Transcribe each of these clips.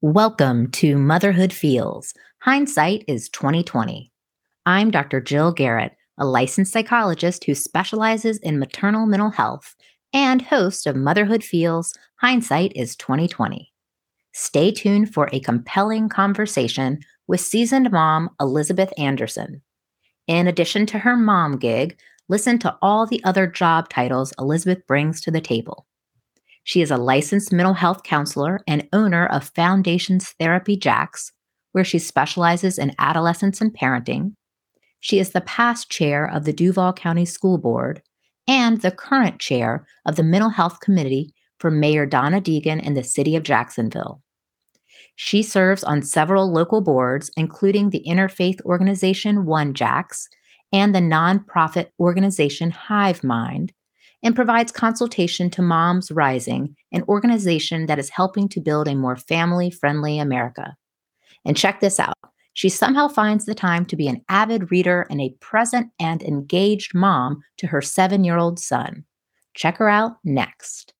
Welcome to Motherhood Feels. Hindsight is 2020. I'm Dr. Jill Garrett, a licensed psychologist who specializes in maternal mental health and host of Motherhood Feels. Hindsight is 2020. Stay tuned for a compelling conversation with seasoned mom Elizabeth Anderson. In addition to her mom gig, listen to all the other job titles Elizabeth brings to the table. She is a licensed mental health counselor and owner of Foundations Therapy Jax, where she specializes in adolescence and parenting. She is the past chair of the Duval County School Board and the current chair of the Mental Health Committee for Mayor Donna Deegan in the city of Jacksonville. She serves on several local boards, including the interfaith organization OneJax and the nonprofit organization Hive Mind, and provides consultation to MomsRising, an organization that is helping to build a more family friendly America. And check this out she somehow finds the time to be an avid reader and a present and engaged mom to her seven year old son. Check her out next.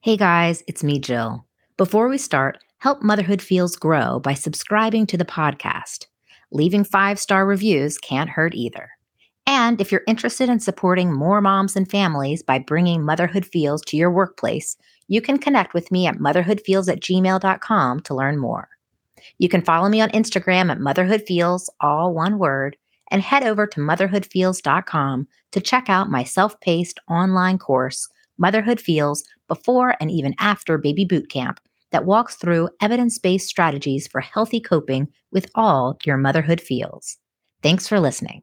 Hey guys, it's me, Jill. Before we start, help Motherhood Feels grow by subscribing to the podcast. Leaving five star reviews can't hurt either. And if you're interested in supporting more moms and families by bringing Motherhood Feels to your workplace, you can connect with me at motherhoodfeels at gmail.com to learn more. You can follow me on Instagram at motherhoodfeels, all one word, and head over to motherhoodfeels.com to check out my self paced online course, Motherhood Feels Before and Even After Baby Boot Camp, that walks through evidence based strategies for healthy coping with all your motherhood feels. Thanks for listening.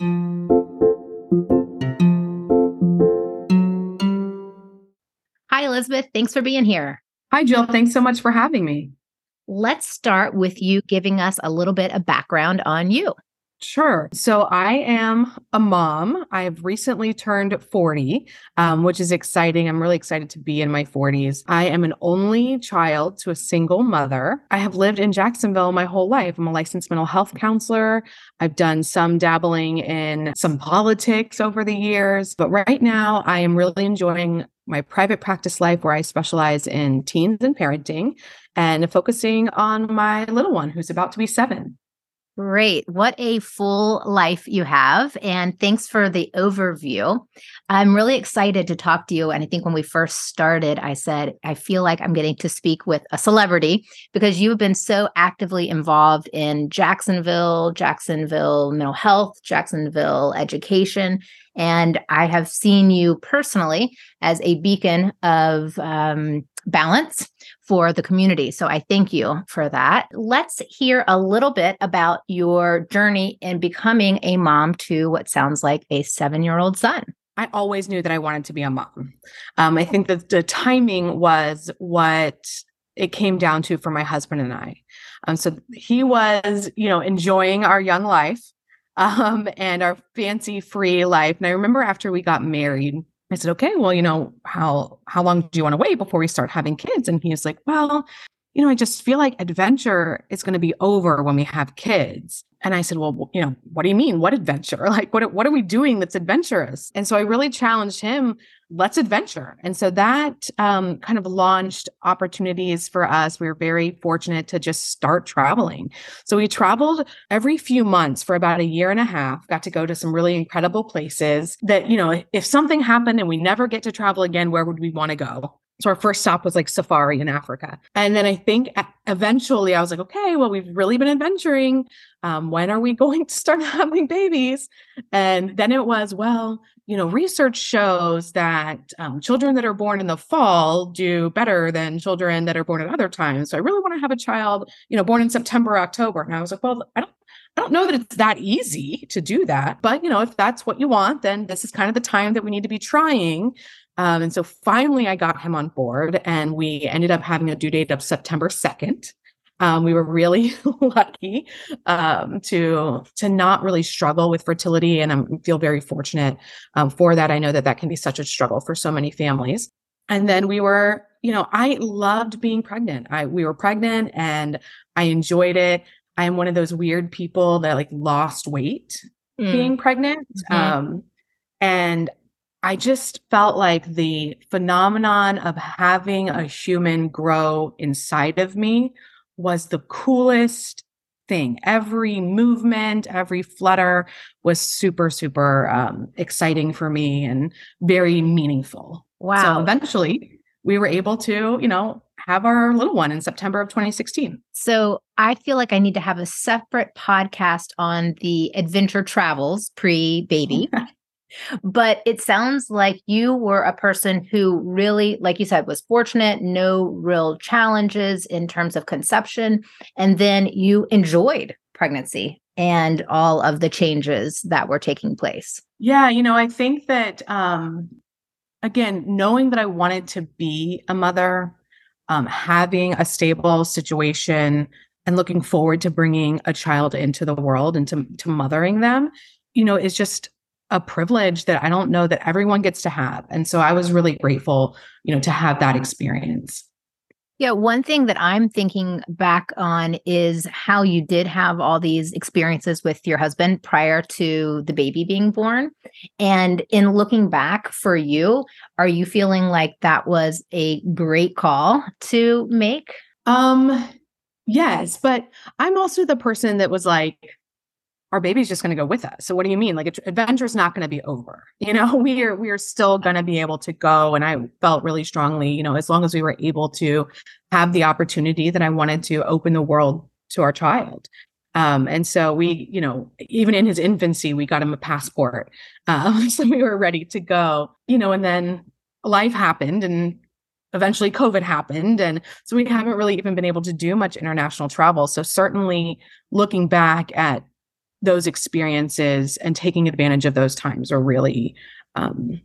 Hi, Elizabeth. Thanks for being here. Hi, Jill. Um, Thanks so much for having me. Let's start with you giving us a little bit of background on you. Sure. So I am a mom. I've recently turned 40, um, which is exciting. I'm really excited to be in my 40s. I am an only child to a single mother. I have lived in Jacksonville my whole life. I'm a licensed mental health counselor. I've done some dabbling in some politics over the years, but right now I am really enjoying my private practice life where I specialize in teens and parenting and focusing on my little one who's about to be seven. Great. What a full life you have. And thanks for the overview. I'm really excited to talk to you. And I think when we first started, I said, I feel like I'm getting to speak with a celebrity because you've been so actively involved in Jacksonville, Jacksonville mental health, Jacksonville education. And I have seen you personally as a beacon of um, balance for the community. So I thank you for that. Let's hear a little bit about your journey in becoming a mom to what sounds like a seven year old son. I always knew that I wanted to be a mom. Um, I think that the timing was what it came down to for my husband and I. Um, so he was, you know, enjoying our young life um, and our fancy free life. And I remember after we got married, I said, okay, well, you know, how how long do you want to wait before we start having kids? And he's like, well, you know, I just feel like adventure is going to be over when we have kids. And I said, well, you know, what do you mean? What adventure? Like, what, what are we doing that's adventurous? And so I really challenged him, let's adventure. And so that um, kind of launched opportunities for us. We were very fortunate to just start traveling. So we traveled every few months for about a year and a half, got to go to some really incredible places that, you know, if something happened and we never get to travel again, where would we want to go? So our first stop was like safari in Africa. And then I think eventually I was like, okay, well, we've really been adventuring. Um, when are we going to start having babies? And then it was, well, you know, research shows that um, children that are born in the fall do better than children that are born at other times. So I really want to have a child, you know, born in September, October. And I was like, well, I don't I don't know that it's that easy to do that, but you know, if that's what you want, then this is kind of the time that we need to be trying um, and so finally, I got him on board, and we ended up having a due date of September 2nd. Um, we were really lucky um, to to not really struggle with fertility, and I feel very fortunate um, for that. I know that that can be such a struggle for so many families. And then we were, you know, I loved being pregnant. I we were pregnant, and I enjoyed it. I am one of those weird people that like lost weight mm. being pregnant. Mm-hmm. Um, and I just felt like the phenomenon of having a human grow inside of me was the coolest thing. Every movement, every flutter was super, super um, exciting for me and very meaningful. Wow. So eventually we were able to, you know, have our little one in September of 2016. So I feel like I need to have a separate podcast on the adventure travels pre baby. but it sounds like you were a person who really, like you said, was fortunate, no real challenges in terms of conception. And then you enjoyed pregnancy and all of the changes that were taking place. Yeah, you know, I think that um again, knowing that I wanted to be a mother, um, having a stable situation, and looking forward to bringing a child into the world and to, to mothering them, you know, is just a privilege that I don't know that everyone gets to have. And so I was really grateful, you know, to have that experience. Yeah, one thing that I'm thinking back on is how you did have all these experiences with your husband prior to the baby being born. And in looking back for you, are you feeling like that was a great call to make? Um yes, but I'm also the person that was like our baby's just going to go with us. So what do you mean? Like adventure's not going to be over. You know, we are we are still going to be able to go and I felt really strongly, you know, as long as we were able to have the opportunity that I wanted to open the world to our child. Um, and so we, you know, even in his infancy, we got him a passport. Um, so we were ready to go, you know, and then life happened and eventually COVID happened. And so we haven't really even been able to do much international travel. So certainly looking back at those experiences and taking advantage of those times are really um,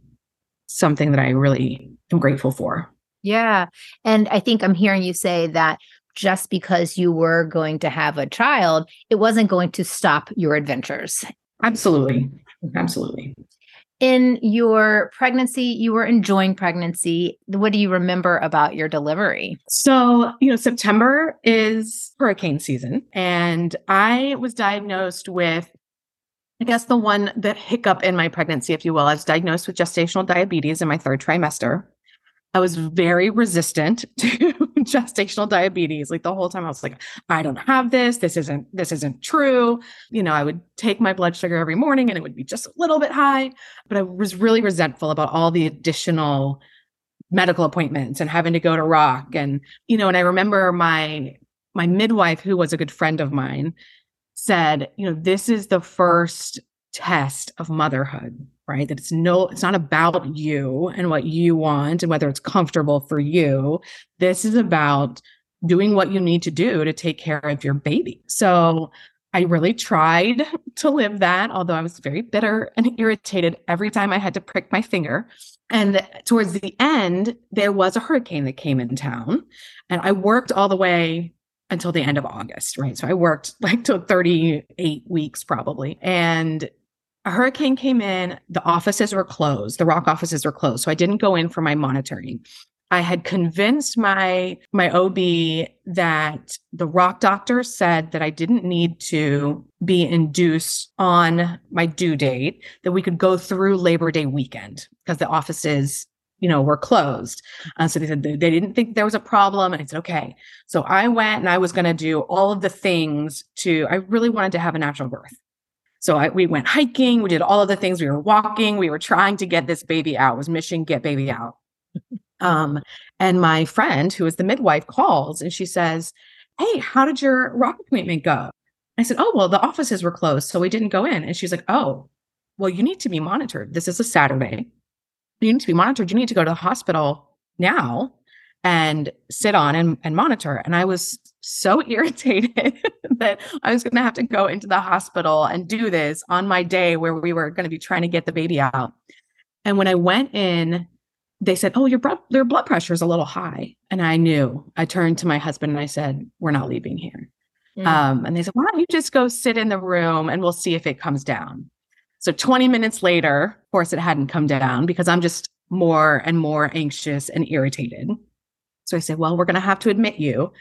something that I really am grateful for. Yeah. And I think I'm hearing you say that just because you were going to have a child, it wasn't going to stop your adventures. Absolutely. Absolutely in your pregnancy, you were enjoying pregnancy. What do you remember about your delivery? So, you know, September is hurricane season, and I was diagnosed with, I guess, the one that hiccup in my pregnancy, if you will. I was diagnosed with gestational diabetes in my third trimester. I was very resistant to gestational diabetes. Like the whole time I was like, I don't have this. This isn't this isn't true. You know, I would take my blood sugar every morning and it would be just a little bit high, but I was really resentful about all the additional medical appointments and having to go to rock and you know, and I remember my my midwife who was a good friend of mine said, you know, this is the first test of motherhood right that it's no it's not about you and what you want and whether it's comfortable for you this is about doing what you need to do to take care of your baby so i really tried to live that although i was very bitter and irritated every time i had to prick my finger and towards the end there was a hurricane that came in town and i worked all the way until the end of August, right? So I worked like till 38 weeks probably. And a hurricane came in, the offices were closed, the rock offices were closed. So I didn't go in for my monitoring. I had convinced my my OB that the rock doctor said that I didn't need to be induced on my due date, that we could go through Labor Day weekend because the offices, you know, were closed. Uh, so they said they, didn't think there was a problem. And I said, okay. So I went and I was going to do all of the things to, I really wanted to have a natural birth. So I, we went hiking, we did all of the things. We were walking, we were trying to get this baby out. It was mission get baby out. um, and my friend, who is the midwife, calls and she says, "Hey, how did your rock appointment go?" I said, "Oh, well, the offices were closed, so we didn't go in." And she's like, "Oh, well, you need to be monitored. This is a Saturday. You need to be monitored. You need to go to the hospital now." and sit on and, and monitor. And I was so irritated that I was going to have to go into the hospital and do this on my day where we were going to be trying to get the baby out. And when I went in, they said, "Oh, your blood your blood pressure is a little high." And I knew. I turned to my husband and I said, "We're not leaving here." Mm. Um, and they said, "Why don't you just go sit in the room and we'll see if it comes down?" So 20 minutes later, of course, it hadn't come down because I'm just more and more anxious and irritated. So I said, well, we're going to have to admit you.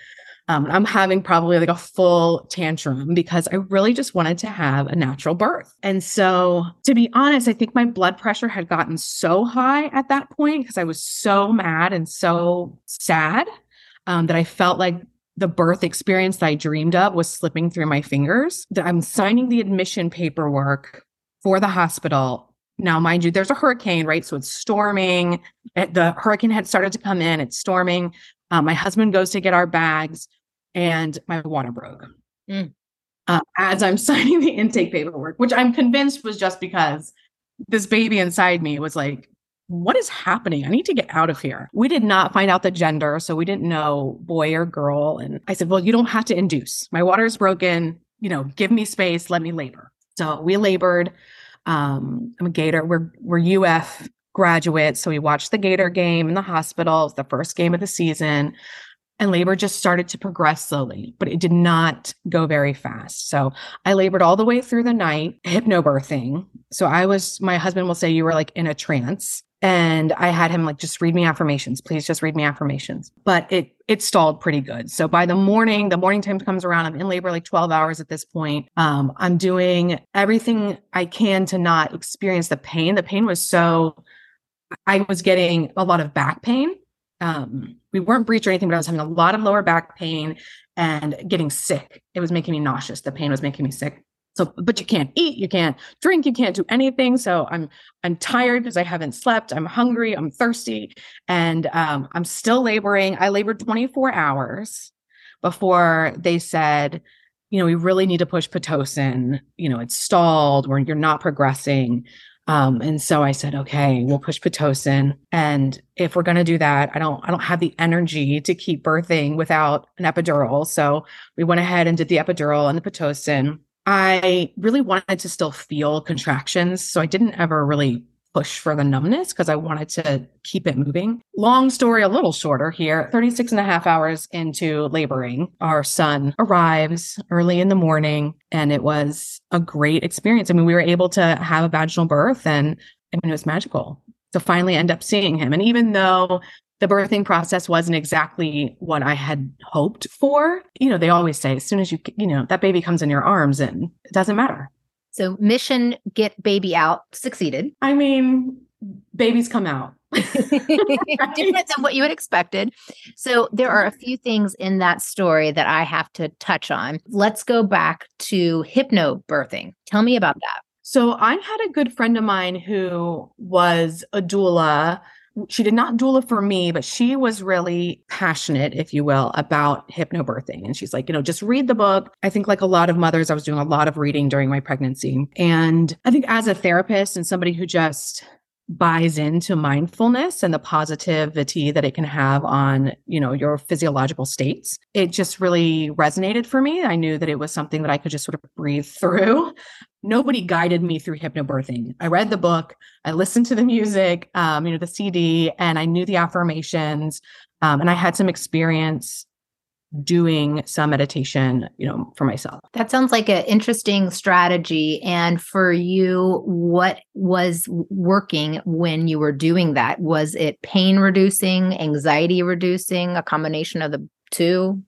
Um, I'm having probably like a full tantrum because I really just wanted to have a natural birth. And so, to be honest, I think my blood pressure had gotten so high at that point because I was so mad and so sad um, that I felt like the birth experience that I dreamed of was slipping through my fingers. That I'm signing the admission paperwork for the hospital. Now, mind you, there's a hurricane, right? So it's storming. The hurricane had started to come in. It's storming. Um, my husband goes to get our bags and my water broke. Mm. Uh, as I'm signing the intake paperwork, which I'm convinced was just because this baby inside me was like, what is happening? I need to get out of here. We did not find out the gender, so we didn't know boy or girl. And I said, well, you don't have to induce. My water is broken. You know, give me space, let me labor. So we labored. Um, I'm a Gator. We're we're UF graduates, so we watched the Gator game in the hospital. It's the first game of the season and labor just started to progress slowly, but it did not go very fast. So I labored all the way through the night, hypnobirthing. So I was, my husband will say you were like in a trance. And I had him like, just read me affirmations. Please just read me affirmations. But it it stalled pretty good. So by the morning, the morning time comes around. I'm in labor like 12 hours at this point. Um, I'm doing everything I can to not experience the pain. The pain was so I was getting a lot of back pain um, we weren't breech or anything, but I was having a lot of lower back pain and getting sick. It was making me nauseous. The pain was making me sick. So, but you can't eat, you can't drink, you can't do anything. So I'm I'm tired because I haven't slept. I'm hungry. I'm thirsty, and um, I'm still laboring. I labored 24 hours before they said, you know, we really need to push pitocin. You know, it's stalled. Or you're not progressing. Um, and so I said, okay, we'll push Pitocin. And if we're to do that, I don't, I don't have the energy to keep birthing without an epidural. So we went ahead and did the epidural and the Pitocin. I really wanted to still feel contractions. So I didn't ever really push for the numbness because I wanted to keep it moving. Long story, a little shorter here 36 and a half hours into laboring, our son arrives early in the morning, and it was a great experience. I mean, we were able to have a vaginal birth, and I mean, it was magical to finally end up seeing him. And even though the birthing process wasn't exactly what I had hoped for. You know, they always say as soon as you, you know, that baby comes in your arms and it doesn't matter. So mission get baby out succeeded. I mean, babies come out. Different than what you had expected. So there are a few things in that story that I have to touch on. Let's go back to hypnobirthing. Tell me about that. So I had a good friend of mine who was a doula she did not doula for me, but she was really passionate, if you will, about hypnobirthing. And she's like, you know, just read the book. I think, like a lot of mothers, I was doing a lot of reading during my pregnancy. And I think as a therapist and somebody who just buys into mindfulness and the positivity that it can have on you know your physiological states. It just really resonated for me. I knew that it was something that i could just sort of breathe through. Nobody guided me through hypnobirthing. I read the book i listened to the music um, you know the cd and i knew the affirmations um, and i had some experience doing some meditation, you know, for myself. That sounds like an interesting strategy. And for you, what was working when you were doing that? Was it pain reducing, anxiety reducing, a combination of the two?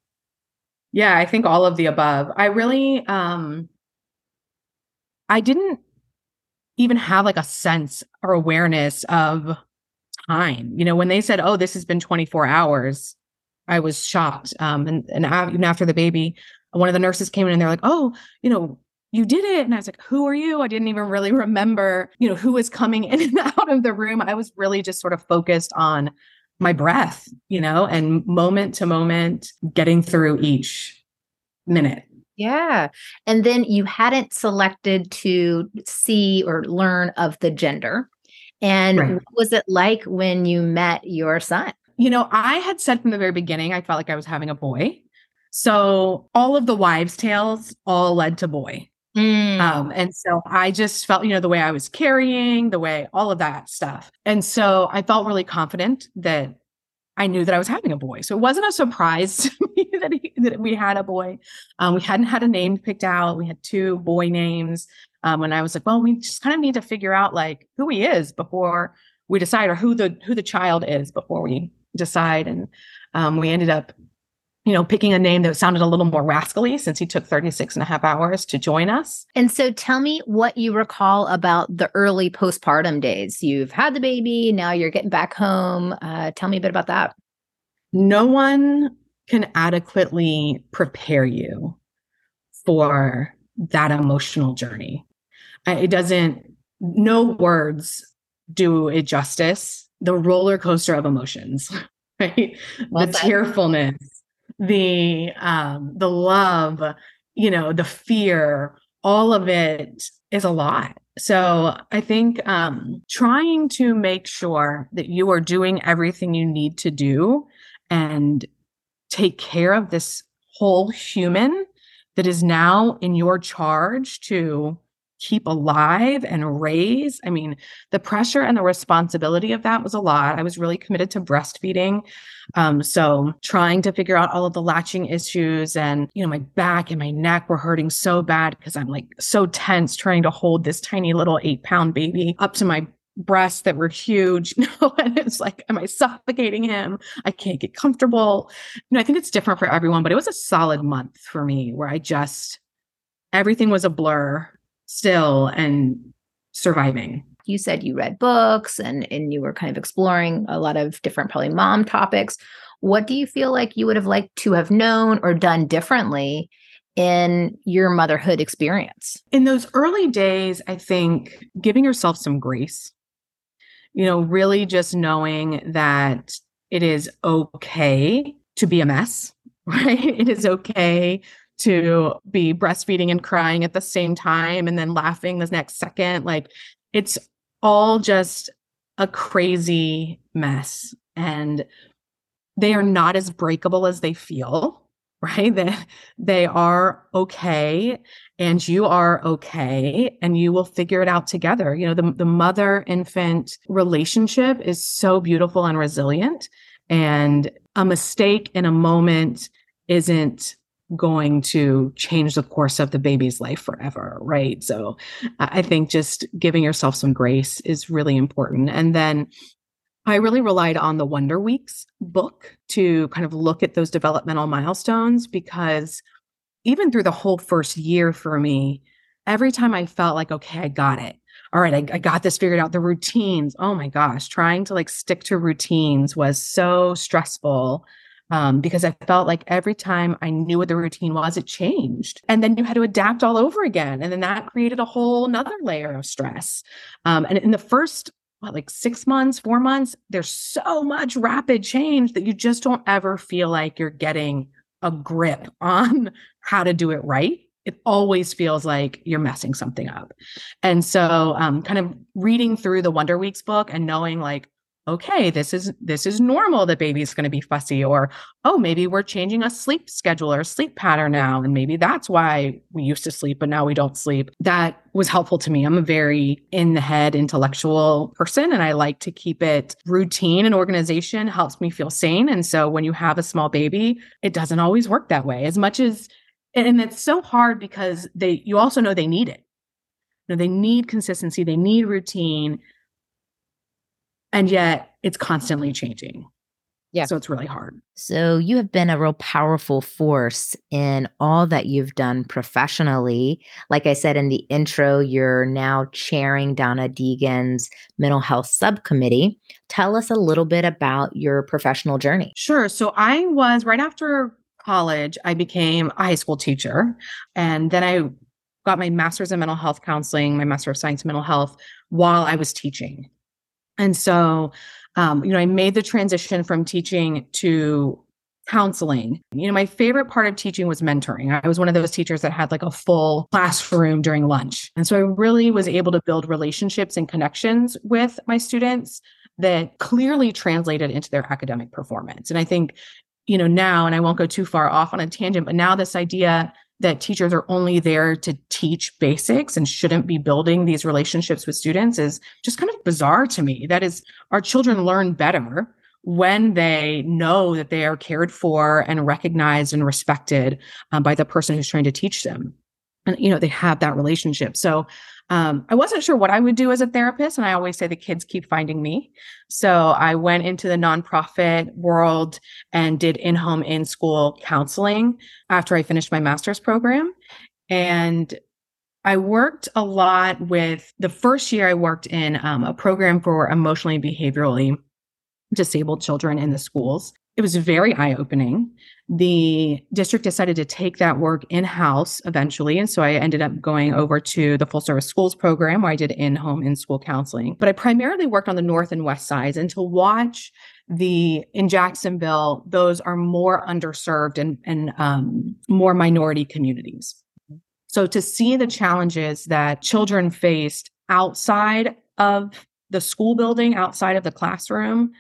Yeah, I think all of the above. I really um I didn't even have like a sense or awareness of time. You know, when they said, "Oh, this has been 24 hours," I was shocked. Um, and, and even after the baby, one of the nurses came in and they're like, oh, you know, you did it. And I was like, who are you? I didn't even really remember, you know, who was coming in and out of the room. I was really just sort of focused on my breath, you know, and moment to moment, getting through each minute. Yeah. And then you hadn't selected to see or learn of the gender. And right. what was it like when you met your son? You know, I had said from the very beginning, I felt like I was having a boy. So all of the wives' tales all led to boy. Mm. Um, and so I just felt, you know, the way I was carrying, the way all of that stuff. And so I felt really confident that I knew that I was having a boy. So it wasn't a surprise to me that, he, that we had a boy. Um, we hadn't had a name picked out. We had two boy names. Um, and I was like, well, we just kind of need to figure out like who he is before we decide or who the who the child is before we decide. And um, we ended up you know, picking a name that sounded a little more rascally since he took 36 and a half hours to join us. And so tell me what you recall about the early postpartum days. You've had the baby, now you're getting back home. Uh, tell me a bit about that. No one can adequately prepare you for that emotional journey. It doesn't, no words do it justice. The roller coaster of emotions, right? Well, the tearfulness, the um the love you know the fear all of it is a lot so i think um trying to make sure that you are doing everything you need to do and take care of this whole human that is now in your charge to keep alive and raise. I mean, the pressure and the responsibility of that was a lot. I was really committed to breastfeeding. Um, so trying to figure out all of the latching issues and, you know, my back and my neck were hurting so bad because I'm like so tense trying to hold this tiny little eight pound baby up to my breasts that were huge. No, and it's like, am I suffocating him? I can't get comfortable. You know, I think it's different for everyone, but it was a solid month for me where I just everything was a blur still and surviving. You said you read books and and you were kind of exploring a lot of different probably mom topics. What do you feel like you would have liked to have known or done differently in your motherhood experience? In those early days, I think giving yourself some grace. You know, really just knowing that it is okay to be a mess, right? It is okay to be breastfeeding and crying at the same time and then laughing the next second. Like it's all just a crazy mess. And they are not as breakable as they feel, right? They, they are okay and you are okay and you will figure it out together. You know, the, the mother infant relationship is so beautiful and resilient. And a mistake in a moment isn't going to change the course of the baby's life forever, right? So I think just giving yourself some grace is really important. And then I really relied on the Wonder Weeks book to kind of look at those developmental milestones because even through the whole first year for me, every time I felt like, okay, I got it. All right, I, I got this figured out. The routines, oh my gosh, trying to like stick to routines was so stressful um, because I felt like every time I knew what the routine was, it changed. And then you had to adapt all over again. And then that created a whole another layer of stress. Um, and in the first, what, like six months, four months, there's so much rapid change that you just don't ever feel like you're getting a grip on how to do it right it always feels like you're messing something up. And so um, kind of reading through the Wonder Weeks book and knowing like, okay this is this is normal that baby's going to be fussy or oh maybe we're changing a sleep schedule or sleep pattern now and maybe that's why we used to sleep but now we don't sleep. That was helpful to me. I'm a very in the head intellectual person and i like to keep it routine and organization helps me feel sane and so when you have a small baby it doesn't always work that way. As much as and it's so hard because they you also know they need it. You know, they need consistency they need routine and yet it's constantly changing. Yeah. So it's really hard. So you have been a real powerful force in all that you've done professionally. Like I said in the intro, you're now chairing Donna Deegan's mental health subcommittee. Tell us a little bit about your professional journey. Sure. So I was right after college, I became a high school teacher. And then I got my master's in mental health counseling, my master of science in mental health while I was teaching. And so, um, you know, I made the transition from teaching to counseling. You know, my favorite part of teaching was mentoring. I was one of those teachers that had like a full classroom during lunch. And so I really was able to build relationships and connections with my students that clearly translated into their academic performance. And I think, you know, now, and I won't go too far off on a tangent, but now this idea that teachers are only there to teach basics and shouldn't be building these relationships with students is just kind of bizarre to me. That is, our children learn better when they know that they are cared for and recognized and respected um, by the person who's trying to teach them. And, you know, they have that relationship. So Um, I wasn't sure what I would do as a therapist. And I always say the kids keep finding me. So I went into the nonprofit world and did in home, in school counseling after I finished my master's program. And I worked a lot with the first year I worked in um, a program for emotionally and behaviorally disabled children in the schools. It was very eye opening. The district decided to take that work in house eventually. And so I ended up going over to the full service schools program where I did in home, in school counseling. But I primarily worked on the north and west sides and to watch the in Jacksonville, those are more underserved and, and um, more minority communities. So to see the challenges that children faced outside of the school building, outside of the classroom,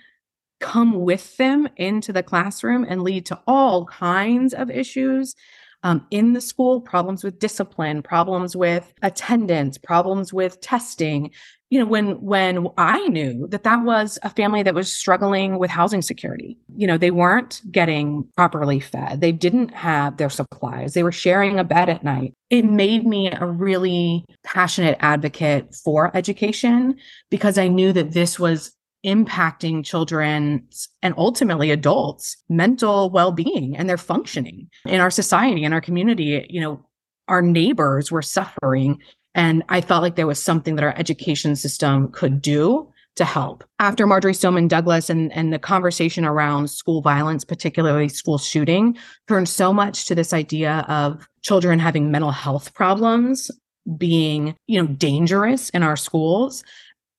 come with them into the classroom and lead to all kinds of issues um, in the school problems with discipline problems with attendance problems with testing. You know when when i knew that that was a family that was struggling with housing security you know they weren't getting properly fed. They didn't have their supplies. They were sharing a bed at night. It made me a really passionate advocate for education because i knew that this was impacting children's and ultimately adults mental well-being and their functioning in our society in our community. You know our neighbors were suffering and i felt like there was something that our education system could do to help. After marjory stoneman douglas and, and the conversation around school violence particularly school shooting turned so much to this idea of children having mental health problems being you know dangerous in our schools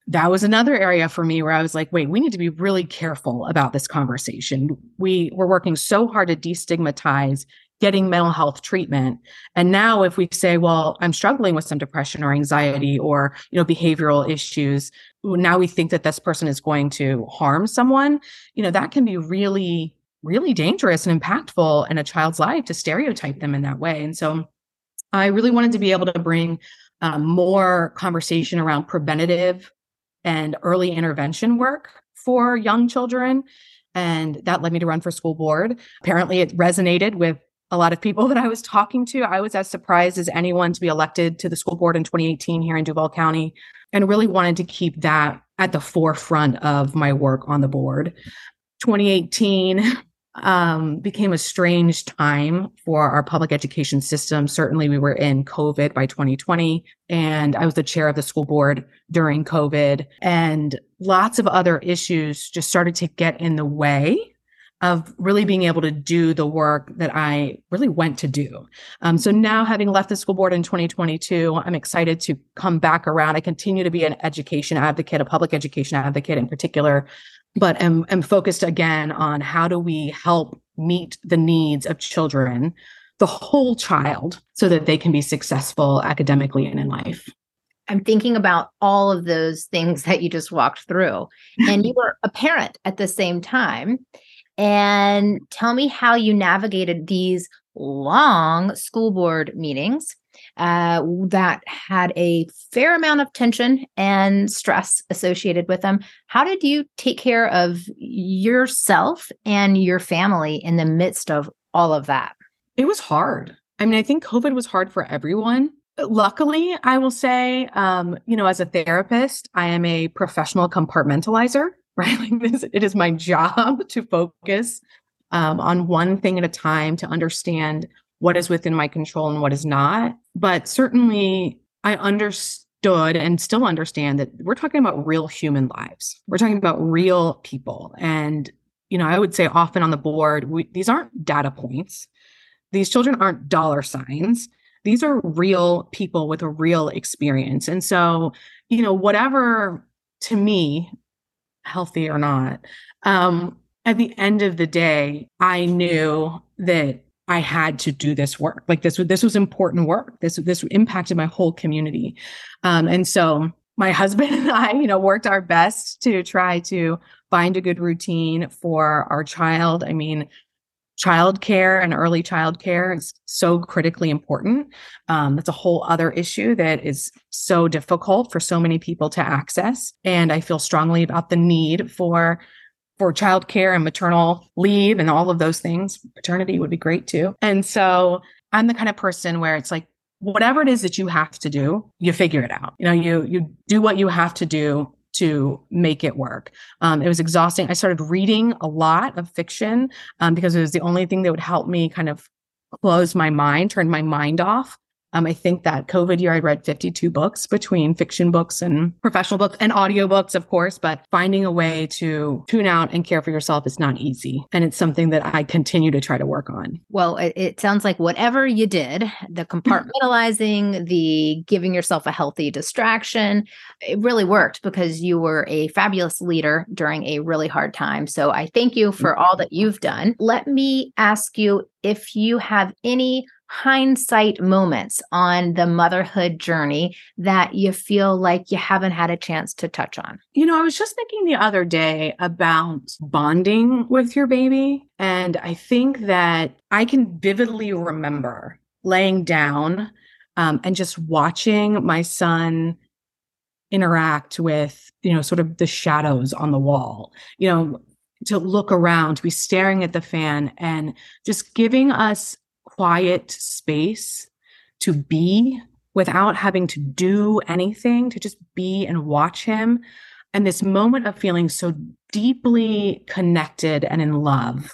that was another area for me where I was like, wait, we need to be really careful about this conversation. We were working so hard to destigmatize getting mental health treatment. And now if we say, well, I'm struggling with some depression or anxiety or, you know, behavioral issues, now we think that this person is going to harm someone, you know, that can be really really dangerous and impactful in a child's life to stereotype them in that way. And so I really wanted to be able to bring um, more conversation around preventative and early intervention work for young children. And that led me to run for school board. Apparently, it resonated with a lot of people that I was talking to. I was as surprised as anyone to be elected to the school board in 2018 here in Duval County and really wanted to keep that at the forefront of my work on the board. 2018 um, became a strange time for our public education system. Certainly, we were in COVID by 2020, and I was the chair of the school board during COVID, and lots of other issues just started to get in the way of really being able to do the work that I really went to do. Um, so now, having left the school board in 2022, I'm excited to come back around. I continue to be an education advocate, a public education advocate in particular, but am, am focused again on how do we help meet the needs of children, the whole child, so that they can be successful academically and in life. I'm thinking about all of those things that you just walked through. And you were a parent at the same time. And tell me how you navigated these long school board meetings uh, that had a fair amount of tension and stress associated with them. How did you take care of yourself and your family in the midst of all of that? It was hard. I mean, I think COVID was hard for everyone. Luckily, I will say, um, you know, as a therapist, I am a professional compartmentalizer, right? Like this, it is my job to focus um, on one thing at a time to understand what is within my control and what is not. But certainly, I understood and still understand that we're talking about real human lives. We're talking about real people. And, you know, I would say often on the board, we, these aren't data points, these children aren't dollar signs. These are real people with a real experience. And so, you know, whatever to me, healthy or not, um, at the end of the day, I knew that I had to do this work. Like this, this was important work. This this impacted my whole community, um, and so my husband and I, you know, worked our best to try to find a good routine for our child. I mean, childcare and early childcare is so critically important. Um, that's a whole other issue that is so difficult for so many people to access. And I feel strongly about the need for for childcare and maternal leave and all of those things. Paternity would be great too. And so I'm the kind of person where it's like, whatever it is that you have to do, you figure it out. You know, you you do what you have to do to make it work. Um, it was exhausting. I started reading a lot of fiction um, because it was the only thing that would help me kind of close my mind, turn my mind off um, I think that COVID year, I read 52 books between fiction books and professional books and audiobooks, of course, but finding a way to tune out and care for yourself is not easy. And it's something that I continue to try to work on. Well, it, it sounds like whatever you did, the compartmentalizing, the giving yourself a healthy distraction, it really worked because you were a fabulous leader during a really hard time. So I thank you for all that you've done. Let me ask you if you have any hindsight moments on the motherhood journey that you feel like you haven't had a chance to touch on? You know, I was just thinking the other day about bonding with your baby. And I think that I can vividly remember laying down um, and just watching my son interact with, you know, sort of the shadows on the wall. You know, to look around, to be staring at the fan and just giving us quiet space to be without having to do anything, to just be and watch him. And this moment of feeling so deeply connected and in love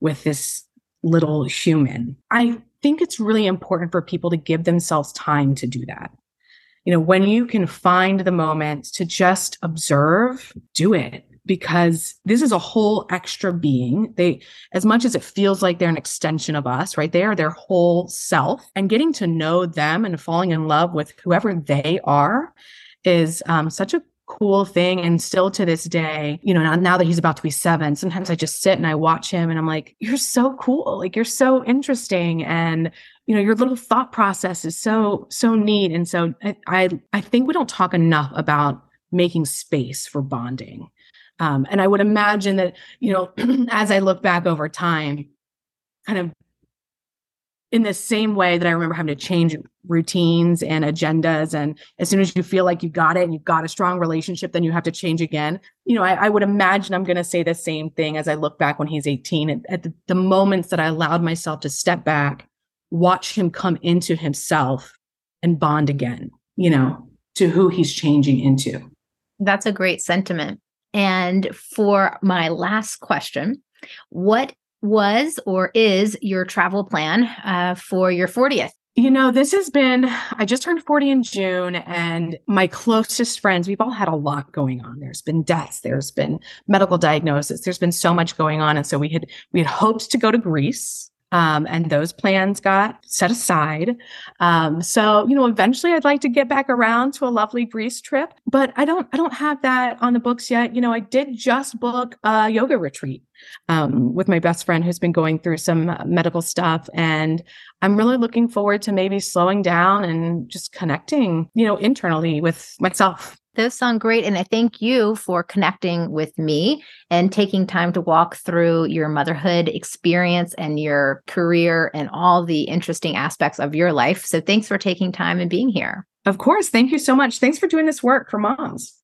with this little human. I think it's really important for people to give themselves time to do that. You know, when you can find the moment to just observe, do it because this is a whole extra being. They, as much as it feels like they're an extension of us, right? They are their whole self and getting to know them and falling in love with whoever they are is um, such a cool thing. And still to this day, you know, now, now that he's about to be seven, sometimes I just sit and I watch him and I'm like, you're so cool. Like you're so interesting. And, you know, your little thought process is so, so neat. And so I, I, I think we don't talk enough about making space for bonding um, and I would imagine that, you know, as I look back over time, kind of in the same way that I remember having to change routines and agendas. And as soon as you feel like you got it and you've got a strong relationship, then you have to change again. You know, I, I would imagine I'm going to say the same thing as I look back when he's 18 at, at the, the moments that I allowed myself to step back, watch him come into himself and bond again, you know, to who he's changing into. That's a great sentiment. And for my last question, what was or is your travel plan uh, for your 40th? You know, this has been, I just turned 40 in June, and my closest friends, we've all had a lot going on. There's been deaths, there's been medical diagnosis, there's been so much going on. And so we had, we had hoped to go to Greece um, and those plans got set aside. Um, so, you know, eventually I'd like to get back around to a lovely Greece trip, but I don't, I don't have that on the books yet. You know, I did just book a yoga retreat um, with my best friend who's been going through some medical stuff. And I'm really looking forward to maybe slowing down and just connecting, you know, internally with myself. Those sound great. And I thank you for connecting with me and taking time to walk through your motherhood experience and your career and all the interesting aspects of your life. So thanks for taking time and being here. Of course. Thank you so much. Thanks for doing this work for moms.